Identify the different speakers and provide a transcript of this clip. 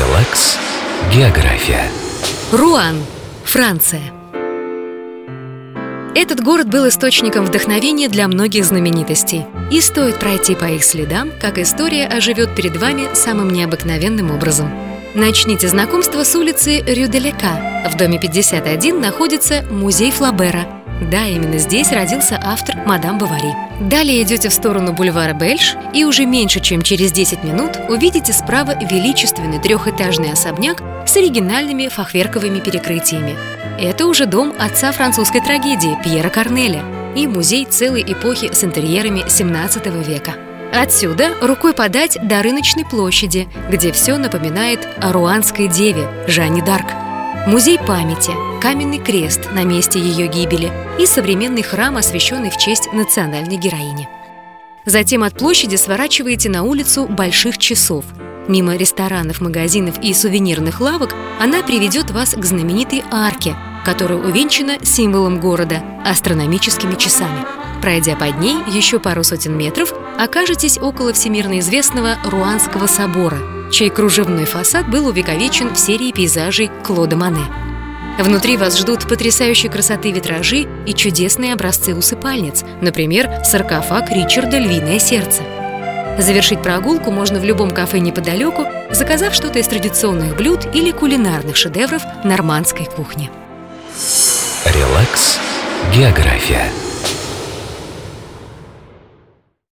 Speaker 1: Релакс. География.
Speaker 2: Руан, Франция. Этот город был источником вдохновения для многих знаменитостей. И стоит пройти по их следам, как история оживет перед вами самым необыкновенным образом. Начните знакомство с улицы Рю-де-Лека. В доме 51 находится музей Флабера – да, именно здесь родился автор «Мадам Бавари». Далее идете в сторону бульвара Бельш и уже меньше, чем через 10 минут увидите справа величественный трехэтажный особняк с оригинальными фахверковыми перекрытиями. Это уже дом отца французской трагедии Пьера Корнеля и музей целой эпохи с интерьерами 17 века. Отсюда рукой подать до рыночной площади, где все напоминает о руанской деве Жанне Дарк – Музей памяти, каменный крест на месте ее гибели и современный храм, освященный в честь национальной героини. Затем от площади сворачиваете на улицу Больших часов. Мимо ресторанов, магазинов и сувенирных лавок она приведет вас к знаменитой арке, которая увенчана символом города – астрономическими часами. Пройдя под ней еще пару сотен метров, окажетесь около всемирно известного Руанского собора – чей кружевной фасад был увековечен в серии пейзажей Клода Мане. Внутри вас ждут потрясающей красоты витражи и чудесные образцы усыпальниц, например, саркофаг Ричарда «Львиное сердце». Завершить прогулку можно в любом кафе неподалеку, заказав что-то из традиционных блюд или кулинарных шедевров нормандской кухни.
Speaker 1: Релакс. География.